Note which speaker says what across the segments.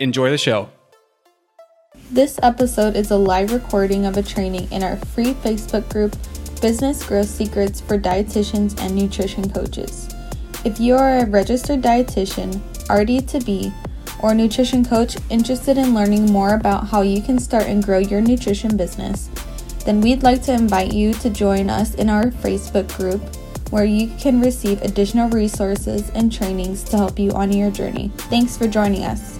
Speaker 1: Enjoy the show.
Speaker 2: This episode is a live recording of a training in our free Facebook group Business Growth Secrets for Dietitians and Nutrition Coaches. If you are a registered dietitian, RD to be, or nutrition coach interested in learning more about how you can start and grow your nutrition business, then we'd like to invite you to join us in our Facebook group where you can receive additional resources and trainings to help you on your journey. Thanks for joining us.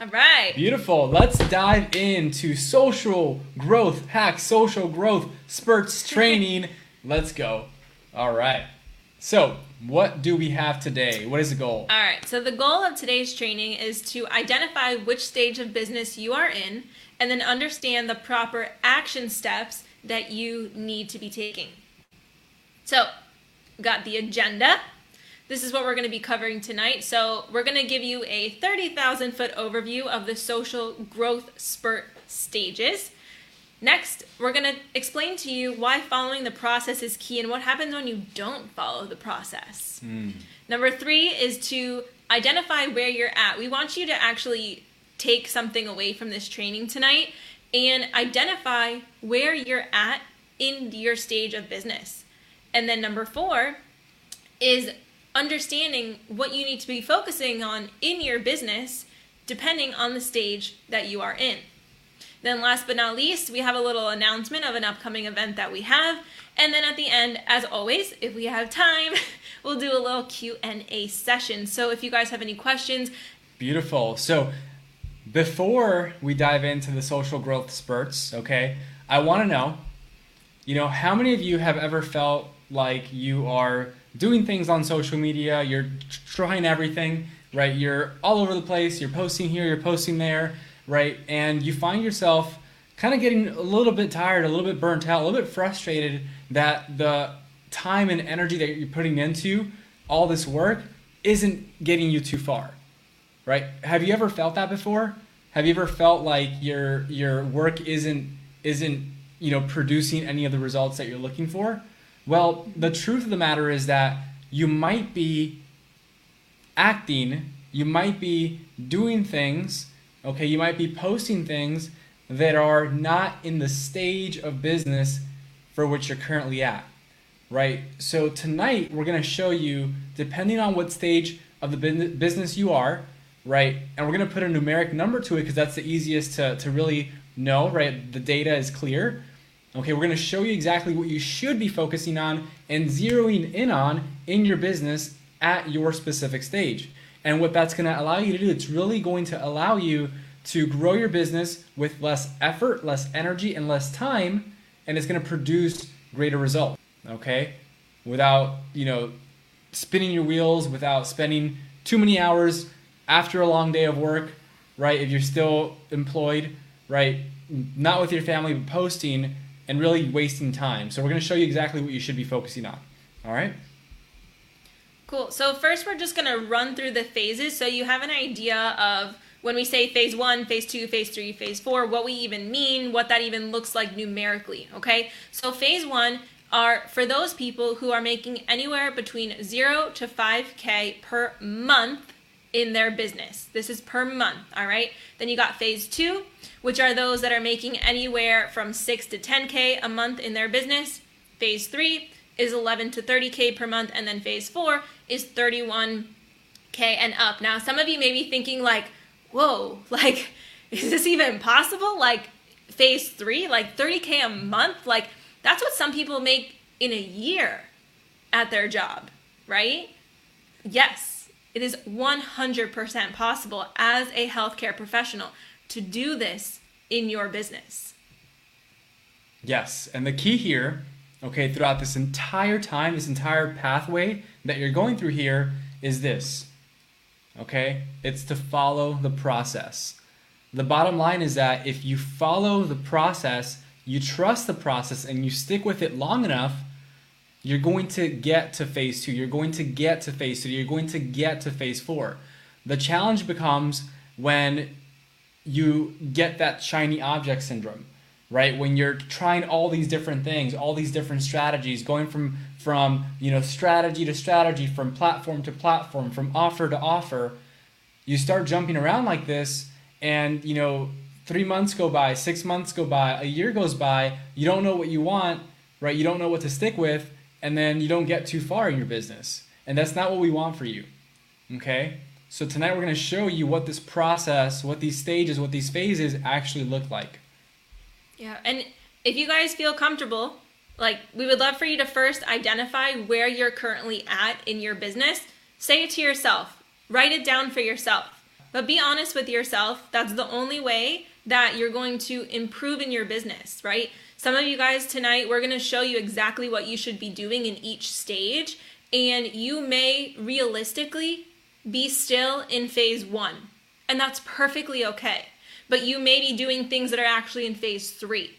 Speaker 3: All right.
Speaker 1: Beautiful. Let's dive into social growth hacks, social growth spurts training. Let's go. All right. So, what do we have today? What is the goal?
Speaker 3: All right. So, the goal of today's training is to identify which stage of business you are in and then understand the proper action steps that you need to be taking. So, got the agenda this is what we're going to be covering tonight. So, we're going to give you a 30,000 foot overview of the social growth spurt stages. Next, we're going to explain to you why following the process is key and what happens when you don't follow the process. Mm. Number three is to identify where you're at. We want you to actually take something away from this training tonight and identify where you're at in your stage of business. And then number four is understanding what you need to be focusing on in your business depending on the stage that you are in. Then last but not least, we have a little announcement of an upcoming event that we have. And then at the end, as always, if we have time, we'll do a little Q&A session. So if you guys have any questions,
Speaker 1: beautiful. So before we dive into the social growth spurts, okay? I want to know, you know, how many of you have ever felt like you are doing things on social media, you're trying everything, right? You're all over the place, you're posting here, you're posting there, right? And you find yourself kind of getting a little bit tired, a little bit burnt out, a little bit frustrated that the time and energy that you're putting into all this work isn't getting you too far. Right? Have you ever felt that before? Have you ever felt like your your work isn't isn't, you know, producing any of the results that you're looking for? Well, the truth of the matter is that you might be acting, you might be doing things, okay, you might be posting things that are not in the stage of business for which you're currently at, right? So tonight we're to show you, depending on what stage of the business you are, right, and we're to put a numeric number to it because that's the easiest to, to really know, right? The data is clear. Okay, we're going to show you exactly what you should be focusing on and zeroing in on in your business at your specific stage. And what that's going to allow you to do, it's really going to allow you to grow your business with less effort, less energy, and less time, and it's going to produce greater results. Okay? Without, you know, spinning your wheels, without spending too many hours after a long day of work, right? If you're still employed, right? Not with your family, but posting and really wasting time. So we're going to show you exactly what you should be focusing on. All right?
Speaker 3: Cool. So first we're just going to run through the phases so you have an idea of when we say phase 1, phase 2, phase 3, phase 4, what we even mean, what that even looks like numerically, okay? So phase 1 are for those people who are making anywhere between 0 to 5k per month in their business. This is per month, all right? Then you got phase two, which are those that are making anywhere from 6 to 10K a month in their business. Phase three is 11 to 30K per month. And then phase four is 31K and up. Now, some of you may be thinking, like, whoa, like, is this even possible? Like, phase three, like 30K a month? Like, that's what some people make in a year at their job, right? Yes, it is 100% possible as a healthcare professional to do this in your business.
Speaker 1: Yes, and the key here, okay, throughout this entire time, this entire pathway that you're going through here is this. Okay? It's to follow the process. The bottom line is that if you follow the process, you trust the process, and you stick with it long enough, you're going to get to phase two. You're going to get to phase three. You're going to get to phase four. The challenge becomes when you get that shiny object syndrome, right? When you're trying all these different things, all these different strategies, going from from you know strategy to strategy, from platform to platform, from offer to offer, you start jumping around like this, and you know three months go by, six months go by, a year goes by, you don't know what you want, right? You don't know what to stick with and then you don't get too far in your business. And that's not what we want for you. Okay? So tonight we're going to show you what this process, what these stages, what these phases actually look like.
Speaker 3: Yeah, and if you guys feel comfortable, like we would love for you to first identify where you're currently at in your business. Say it to yourself. Write it down for yourself. But be honest with yourself. That's the only way that you're going to improve in your business, right? Some of you guys tonight, we're going to show you exactly what you should be doing in each stage, and you may realistically be still in phase one, and that's perfectly okay. But you may be doing things that are actually in phase three,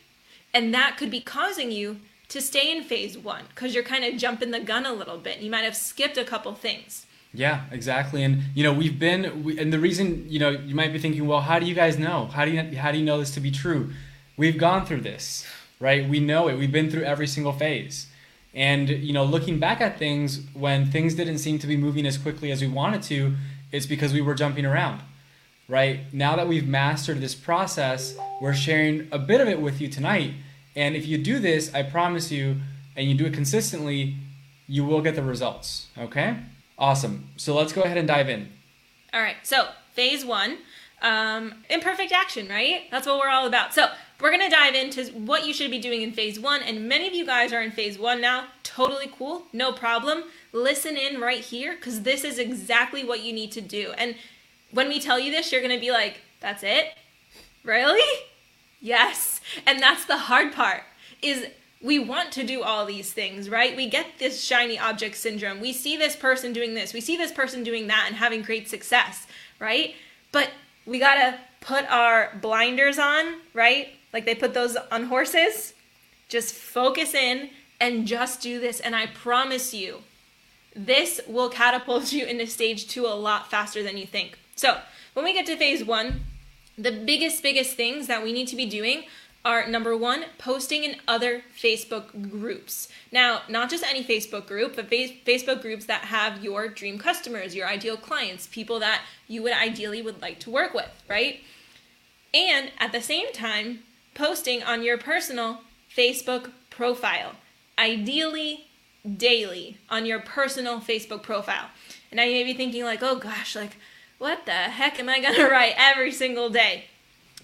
Speaker 3: and that could be causing you to stay in phase one because you're kind of jumping the gun a little bit. You might have skipped a couple things.
Speaker 1: Yeah, exactly. And you know, we've been, we, and the reason, you know, you might be thinking, well, how do you guys know? How do you how do you know this to be true? We've gone through this right? We know it. We've been through every single phase. And you know, looking back at things when things didn't seem to be moving as quickly as we wanted to, it's because we were jumping around. Right? Now that we've mastered this process, we're sharing a bit of it with you tonight. And if you do this, I promise you, and you do it consistently, you will get the results. Okay? Awesome. So let's go ahead and dive in.
Speaker 3: All right. So, phase one um, imperfect action, right? That's what we're all about. So, we're going to dive into what you should be doing in phase one. And many of you guys are in phase one now. Totally cool. No problem. Listen in right here because this is exactly what you need to do. And when we tell you this, you're going to be like, that's it? Really? Yes. And that's the hard part is we want to do all these things, right? We get this shiny object syndrome. We see this person doing this. We see this person doing that and having great success, right? But we got to put our blinders on, right? Like they put those on horses. Just focus in and just do this. And I promise you, this will catapult you into stage two a lot faster than you think. So, when we get to phase one, the biggest, biggest things that we need to be doing are number one, posting in other Facebook groups. Now, not just any Facebook group, but Facebook groups that have your dream customers, your ideal clients, people that you would ideally would like to work with, right? And at the same time, posting on your personal Facebook profile, ideally daily on your personal Facebook profile. And now you may be thinking, like, oh gosh, like, what the heck am I gonna write every single day?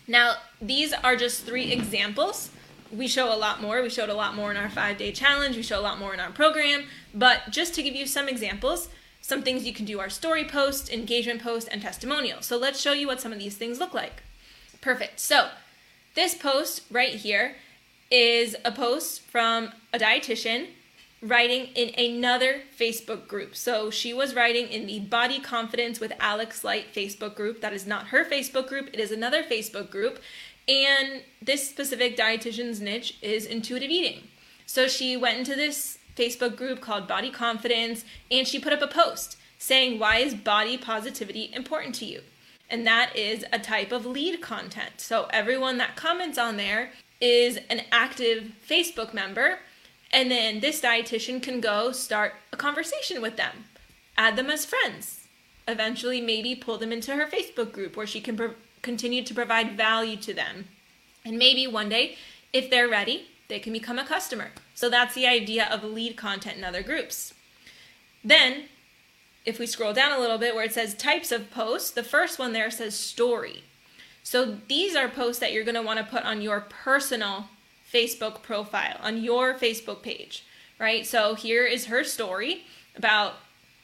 Speaker 3: Now, these are just three examples. We show a lot more. We showed a lot more in our five day challenge. We show a lot more in our program. But just to give you some examples, some things you can do are story posts, engagement posts, and testimonials. So let's show you what some of these things look like. Perfect. So this post right here is a post from a dietitian writing in another Facebook group. So she was writing in the Body Confidence with Alex Light Facebook group. That is not her Facebook group, it is another Facebook group. And this specific dietitian's niche is intuitive eating. So she went into this Facebook group called Body Confidence and she put up a post saying, Why is body positivity important to you? And that is a type of lead content. So everyone that comments on there is an active Facebook member, and then this dietitian can go start a conversation with them, add them as friends, eventually maybe pull them into her Facebook group where she can pro- continue to provide value to them. And maybe one day, if they're ready, they can become a customer. So that's the idea of lead content in other groups. Then if we scroll down a little bit where it says types of posts, the first one there says story. So these are posts that you're going to want to put on your personal Facebook profile, on your Facebook page, right? So here is her story about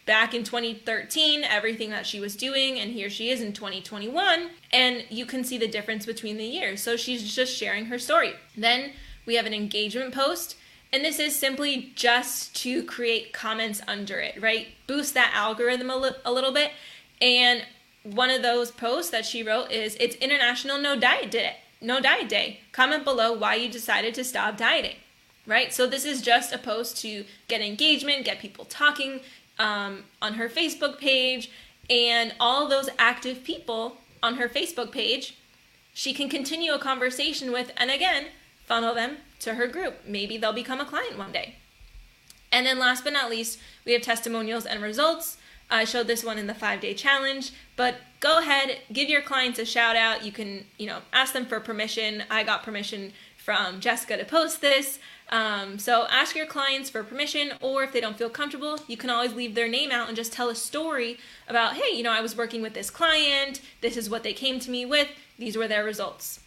Speaker 3: back in 2013, everything that she was doing, and here she is in 2021, and you can see the difference between the years. So she's just sharing her story. Then we have an engagement post. And this is simply just to create comments under it, right? Boost that algorithm a, li- a little bit. And one of those posts that she wrote is it's International No Diet Day. No Diet Day. Comment below why you decided to stop dieting. Right? So this is just a post to get engagement, get people talking um, on her Facebook page, and all those active people on her Facebook page, she can continue a conversation with, and again, funnel them to her group. Maybe they'll become a client one day. And then last but not least, we have testimonials and results. I showed this one in the five day challenge, but go ahead, give your clients a shout out. You can, you know, ask them for permission. I got permission from Jessica to post this. Um, so ask your clients for permission, or if they don't feel comfortable, you can always leave their name out and just tell a story about, hey, you know, I was working with this client. This is what they came to me with. These were their results.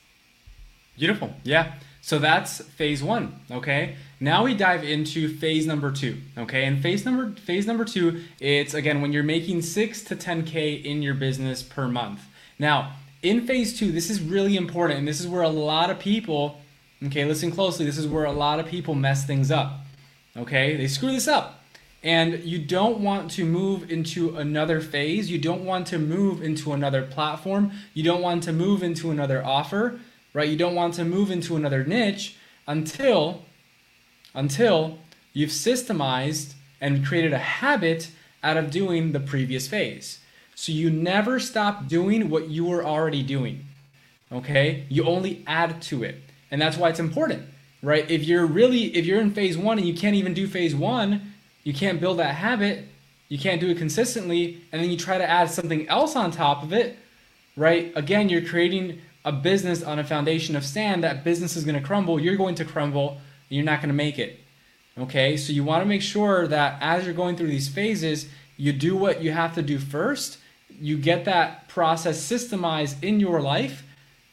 Speaker 1: Beautiful. Yeah. So that's phase one. Okay. Now we dive into phase number two. Okay. And phase number phase number two, it's again when you're making six to 10k in your business per month. Now in phase two, this is really important, and this is where a lot of people, okay, listen closely. This is where a lot of people mess things up. Okay, they screw this up. And you don't want to move into another phase. You don't want to move into another platform. You don't want to move into another offer right? You don't want to move into another niche until until you've systemized and created a habit out of doing the previous phase. So you never stop doing what you were already doing. Okay? You only add to it. And that's why it's important, right? If you're really if you're in phase 1 and you can't even do phase 1, you can't build that habit, you can't do it consistently, and then you try to add something else on top of it, right? Again, you're creating a business on a foundation of sand, that business is going to crumble. You're going to crumble. And you're not going to make it. Okay, so you want to make sure that as you're going through these phases, you do what you have to do first. You get that process systemized in your life,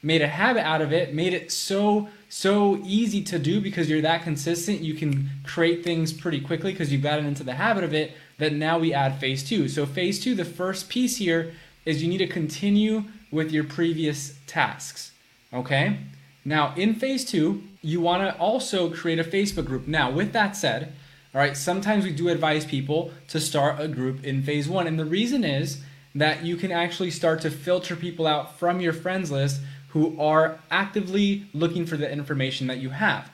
Speaker 1: made a habit out of it, made it so so easy to do because you're that consistent. You can create things pretty quickly because you've gotten into the habit of it. That now we add phase two. So phase two, the first piece here is you need to continue with your previous tasks. Okay? Now, in phase two, you want to also create a Facebook group. Now, with that said, all right, sometimes we do advise people to start a group in phase one. And the reason is that you can actually start to filter people out from your friends list who are actively looking for the information that you have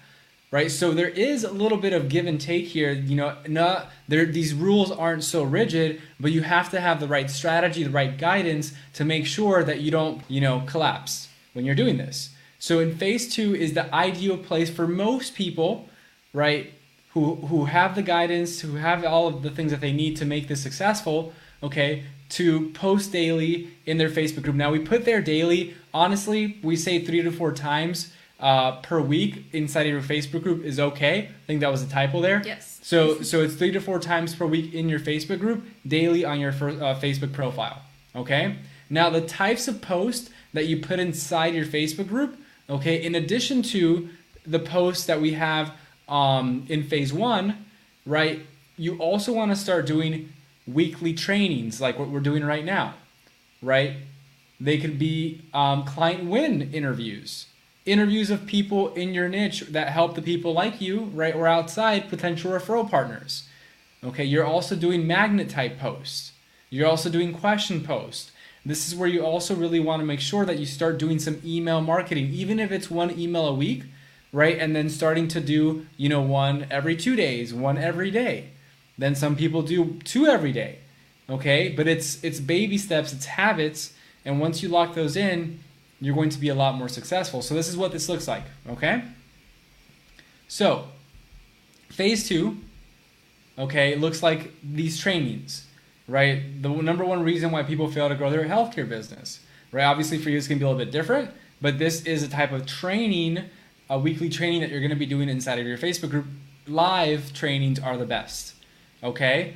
Speaker 1: right? So there is a little bit of give and take here. You know, not there. These rules aren't so rigid, but you have to have the right strategy, the right guidance to make sure that you don't, you know, collapse when you're doing this. So in phase two is the ideal place for most people, right? Who who have the guidance, who have all of the things that they need to make this successful. Okay, to post daily in their Facebook group. Now we put there daily. Honestly, we say three to four times uh, per week inside of your Facebook group is okay. I think that was a typo there.
Speaker 3: Yes.
Speaker 1: So so it's three to four times per week in your Facebook group, daily on your first, uh, Facebook profile. Okay. Now the types of posts that you put inside your Facebook group. Okay. In addition to the posts that we have um, in phase one, right? You also want to start doing weekly trainings like what we're doing right now, right? They could be um, client win interviews interviews of people in your niche that help the people like you, right, or outside potential referral partners. Okay, you're also doing magnet type posts. You're also doing question posts. This is where you also really want to make sure that you start doing some email marketing, even if it's one email a week, right? And then starting to do, you know, one every two days, one every day. Then some people do two every day. Okay, but it's it's baby steps, it's habits, and once you lock those in, you're going to be a lot more successful. So this is what this looks like, okay? So, phase two, okay, looks like these trainings, right? The number one reason why people fail to grow their healthcare business, right? Obviously for you it's gonna be a little bit different, but this is a type of training, a weekly training that you're gonna be doing inside of your Facebook group. Live trainings are the best, okay?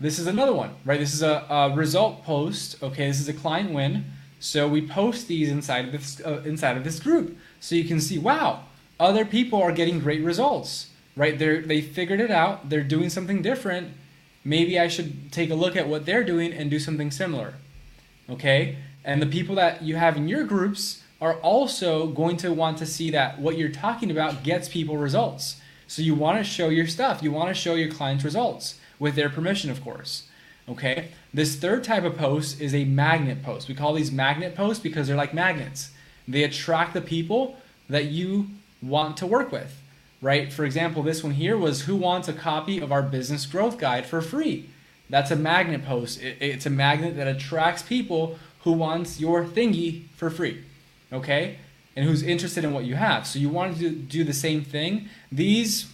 Speaker 1: this is another one, right? This is a, a result post. Okay, this is a client win. So we post these inside of this uh, inside of this group, so you can see, wow, other people are getting great results, right? They they figured it out. They're doing something different. Maybe I should take a look at what they're doing and do something similar. Okay, and the people that you have in your groups are also going to want to see that what you're talking about gets people results. So you want to show your stuff. You want to show your clients results with their permission, of course. Okay? This third type of post is a magnet post. We call these magnet posts because they're like magnets. They attract the people that you want to work with, right? For example, this one here was who wants a copy of our business growth guide for free? That's a magnet post. It's a magnet that attracts people who wants your thingy for free, okay? And who's interested in what you have. So you want to do the same thing. These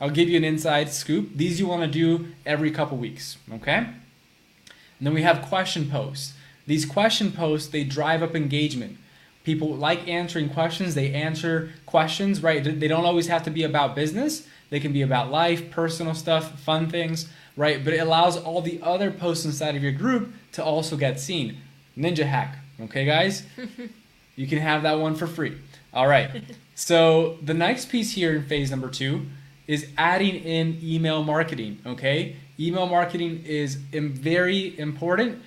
Speaker 1: I'll give you an inside scoop. These you want to do every couple weeks, okay? And then we have question posts. These question posts, they drive up engagement. People like answering questions. They answer questions, right? They don't always have to be about business. They can be about life, personal stuff, fun things, right? But it allows all the other posts inside of your group to also get seen. Ninja hack, okay, guys? you can have that one for free. All right. So the next piece here in phase number two is adding in email marketing. Okay, email marketing is very important.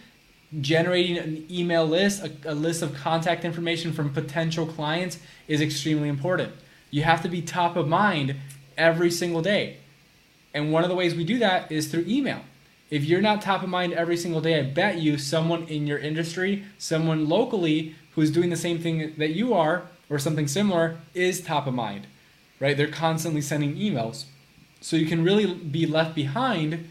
Speaker 1: Generating an email list, a, a list of contact information from potential clients is extremely important. You have to be top of mind every single day. And one of the ways we do that is through email. If you're not top of mind every single day, I bet you someone in your industry, someone locally who's doing the same thing that you are or something similar is top of mind right? They're constantly sending emails. So you can really be left behind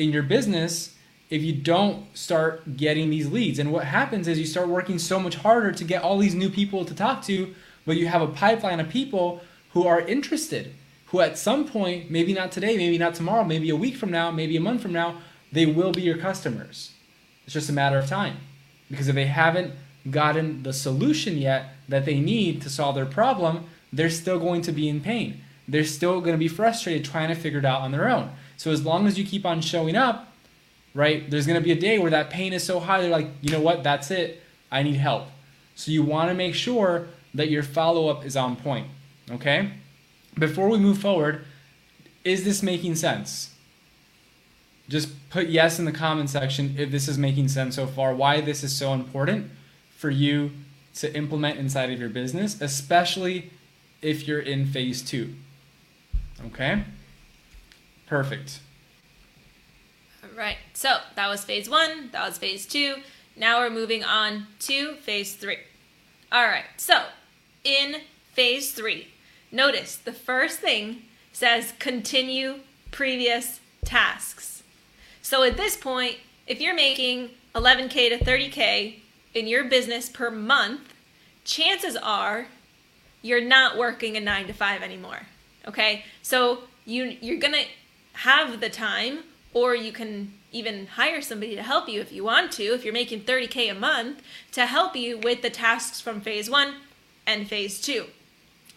Speaker 1: in your business if you don't start getting these leads. And what happens is you start working so much harder to get all these new people to talk to, but you have a pipeline of people who are interested, who at some point, maybe not today, maybe not tomorrow, maybe a week from now, maybe a month from now, they will be your customers. It's just a matter of time. Because if they haven't gotten the solution yet that they need to solve their problem, they're still going to be in pain. They're still going to be frustrated trying to figure it out on their own. So as long as you keep on showing up, right, there's going to be a day where that pain is so high, they're like, you know what, that's it. I need help. So you want to make sure that your follow up is on point. Okay? Before we move forward, is this making sense? Just put yes in the comment section if this is making sense so far, why this is so important for you to implement inside of your business, especially if you're in phase two. Okay? Perfect.
Speaker 3: All right. So that was phase one, that was phase two. Now we're moving on to phase three. All right. So in phase three, notice the first thing says continue previous tasks. So at this point, if you're making 11K to 30K in your business per month, chances are you're not working a nine to five anymore. Okay, so you you're gonna have the time, or you can even hire somebody to help you if you want to. If you're making 30k a month, to help you with the tasks from phase one and phase two.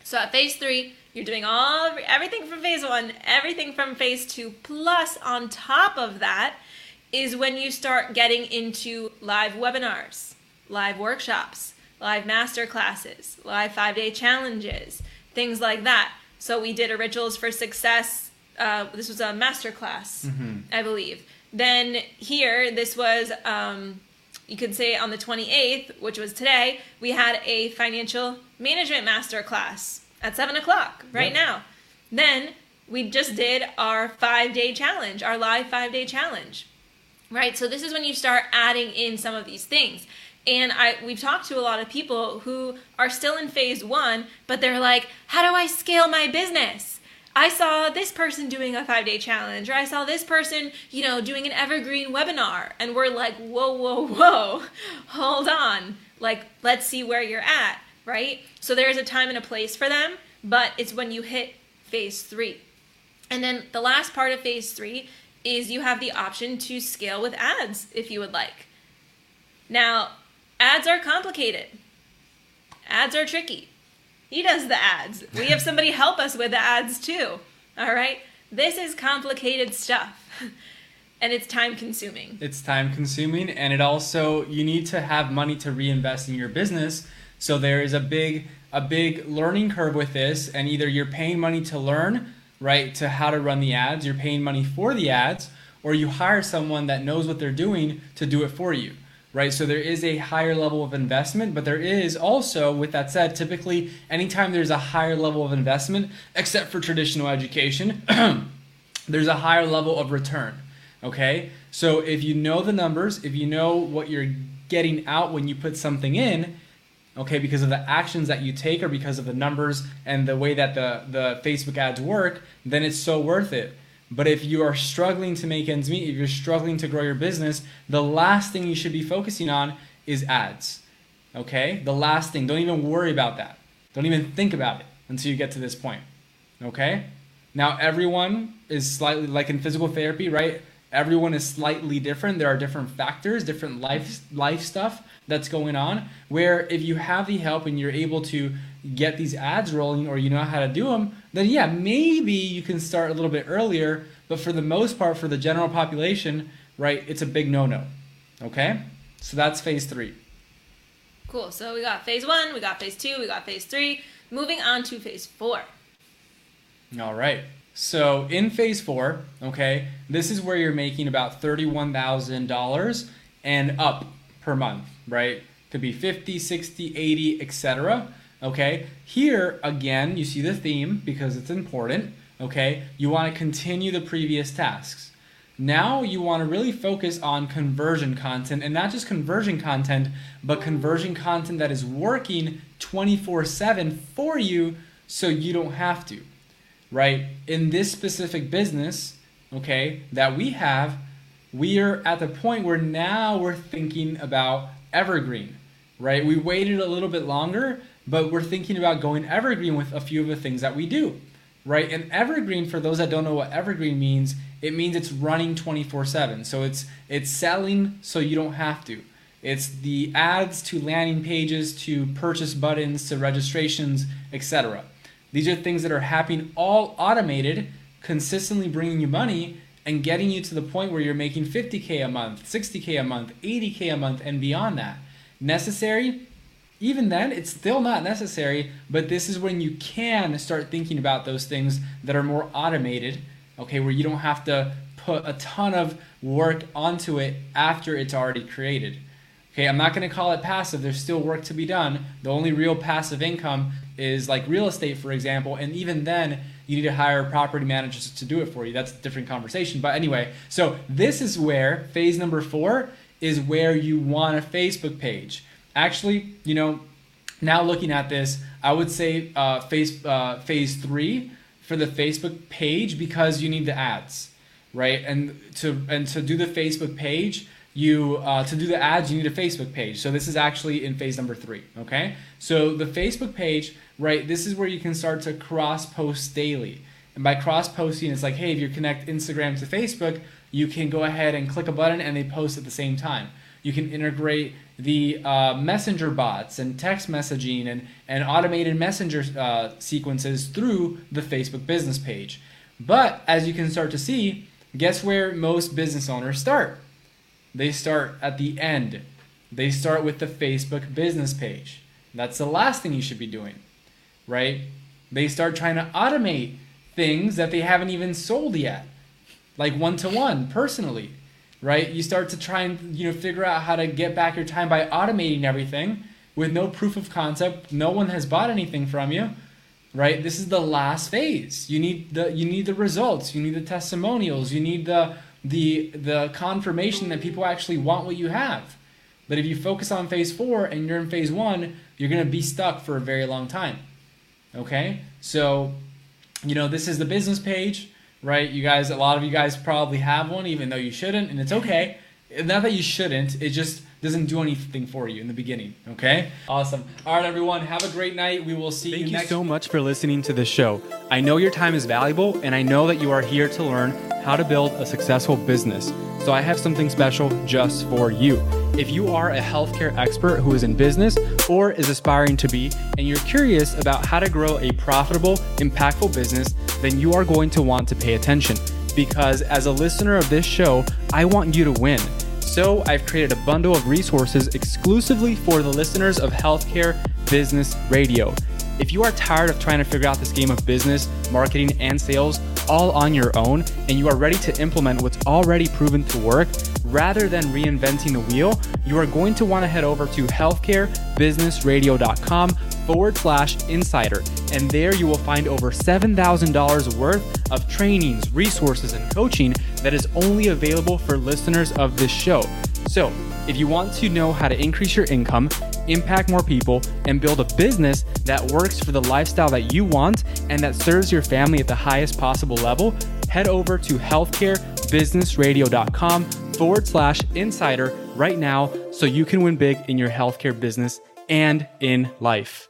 Speaker 3: So at phase three, you're doing all everything from phase one, everything from phase two, plus on top of that is when you start getting into live webinars, live workshops, live master classes, live five day challenges, things like that. So we did a Rituals for Success. Uh, this was a master class, mm-hmm. I believe. Then here, this was, um, you could say on the 28th, which was today, we had a financial management master class at 7 o'clock right yep. now. Then we just did our five day challenge, our live five day challenge. Right? So this is when you start adding in some of these things. And I we've talked to a lot of people who are still in phase 1, but they're like, "How do I scale my business?" I saw this person doing a 5-day challenge or I saw this person, you know, doing an evergreen webinar and we're like, "Whoa, whoa, whoa. Hold on. Like, let's see where you're at." Right? So there's a time and a place for them, but it's when you hit phase 3. And then the last part of phase 3 is you have the option to scale with ads if you would like. Now, Ads are complicated. Ads are tricky. He does the ads. We have somebody help us with the ads too. All right? This is complicated stuff. and it's time consuming.
Speaker 1: It's time consuming, and it also you need to have money to reinvest in your business. So there is a big a big learning curve with this, and either you're paying money to learn, right, to how to run the ads, you're paying money for the ads, or you hire someone that knows what they're doing to do it for you right? So there is a higher level of investment, but there is also, with that said, typically anytime there's a higher level of investment, except for traditional education, there's a higher level of return, okay? So if you know the numbers, if you know what you're getting out when you put something in, okay, because of the actions that you take or because of the numbers and the way that the, the Facebook ads work, then it's so worth it. But if you are struggling to make ends meet, if you're struggling to grow your business, the last thing you should be focusing on is ads. Okay? The last thing. Don't even worry about that. Don't even think about it until you get to this point. Okay? Now, everyone is slightly like in physical therapy, right? Everyone is slightly different. There are different factors, different life life stuff that's going on. Where if you have the help and you're able to get these ads rolling or you know how to do them, then yeah, maybe you can start a little bit earlier. But for the most part, for the general population, right, it's a big no no. Okay? So that's phase three.
Speaker 3: Cool. So we got phase one, we got phase two, we got phase three. Moving on to phase four.
Speaker 1: All right. So in phase four, okay, this is where you're making about $31,000 and up per month, right? Could be 50, 60, 80, etc. Okay, here again, you see the theme because it's important. Okay, you want to continue the previous tasks. Now you want to really focus on conversion content and not just conversion content, but conversion content that is working 24 7 for you so you don't have to. Right? In this specific business, okay, that we have, we are at the point where now we're thinking about evergreen, right? We waited a little bit longer but we're thinking about going evergreen with a few of the things that we do, right? And evergreen, for those that don't know what evergreen means, it means it's running 24/7. So it's it's selling so you don't have to. It's the ads to landing pages to purchase buttons to registrations, etc. These are things that are happening all automated, consistently bringing you money and getting you to the point where you're making 50k a month, 60k a month, 80k a month and beyond that. Necessary? even then, it's still not necessary, but this is when you can start thinking about those things that are more automated, okay, where you don't have to put a ton of work onto it after it's already created. Okay, I'm not going to call it passive. There's still work to be done. The only real passive income is like real estate, for example, and even then, you need to hire property managers to do it for you. That's a different conversation. But anyway, so this is where phase number four is where you want a Facebook page. Actually, you know, now looking at this, I would say uh, phase uh, phase three for the Facebook page because you need the ads, right? And to and to do the Facebook page, you uh, to do the ads, you need a Facebook page. So this is actually in phase number three. Okay, so the Facebook page, right? This is where you can start to cross post daily. And by cross posting, it's like, hey, if you connect Instagram to Facebook, you can go ahead and click a button and they post at the same time. You can integrate the uh, messenger bots and text messaging and, and automated messenger uh, sequences through the Facebook business page. But as you can start to see, guess where most business owners start? They start at the end. They start with the Facebook business page. That's the last thing you should be doing, right? They start trying to automate things that they haven't even sold yet, like one to one personally right? You start to try and you know figure out how to get back your time by automating everything with no proof of concept. No one has bought anything from you, right? This is the last phase. You need the you need the results. You need the testimonials. You need the the the confirmation that people actually want what you have. But if you focus on phase four and you're in phase one, you're gonna be stuck for a very long time. Okay, so you know this is the business page right? You guys, a lot of you guys probably have one, even though you shouldn't, and it's okay. Not that you shouldn't, it just doesn't do anything for you in the beginning. Okay? Awesome. All right, everyone, have a great night. We will see
Speaker 4: Thank
Speaker 1: you
Speaker 4: you
Speaker 1: next.
Speaker 4: Thank you so much for listening to the show. I know your time is valuable, and I know that you are here to learn how to build a successful business. So I have something special just for you. If you are a healthcare expert who is in business or is aspiring to be, and you're curious about how to grow a profitable, impactful business, then you are going to want to pay attention
Speaker 1: because as a listener of this show, I want you to win. So I've created a bundle of resources exclusively for the listeners of Healthcare Business Radio. If you are tired of trying to figure out this game of business, marketing, and sales all on your own, and you are ready to implement what's already proven to work, rather than reinventing the wheel, you are going to want to head over to healthcarebusinessradio.com forward slash insider. And there you will find over $7,000 worth of trainings, resources, and coaching that is only available for listeners of this show. So, if you want to know how to increase your income, impact more people, and build a business that works for the lifestyle that you want and that serves your family at the highest possible level, head over to healthcarebusinessradio.com forward slash insider right now so you can win big in your healthcare business and in life.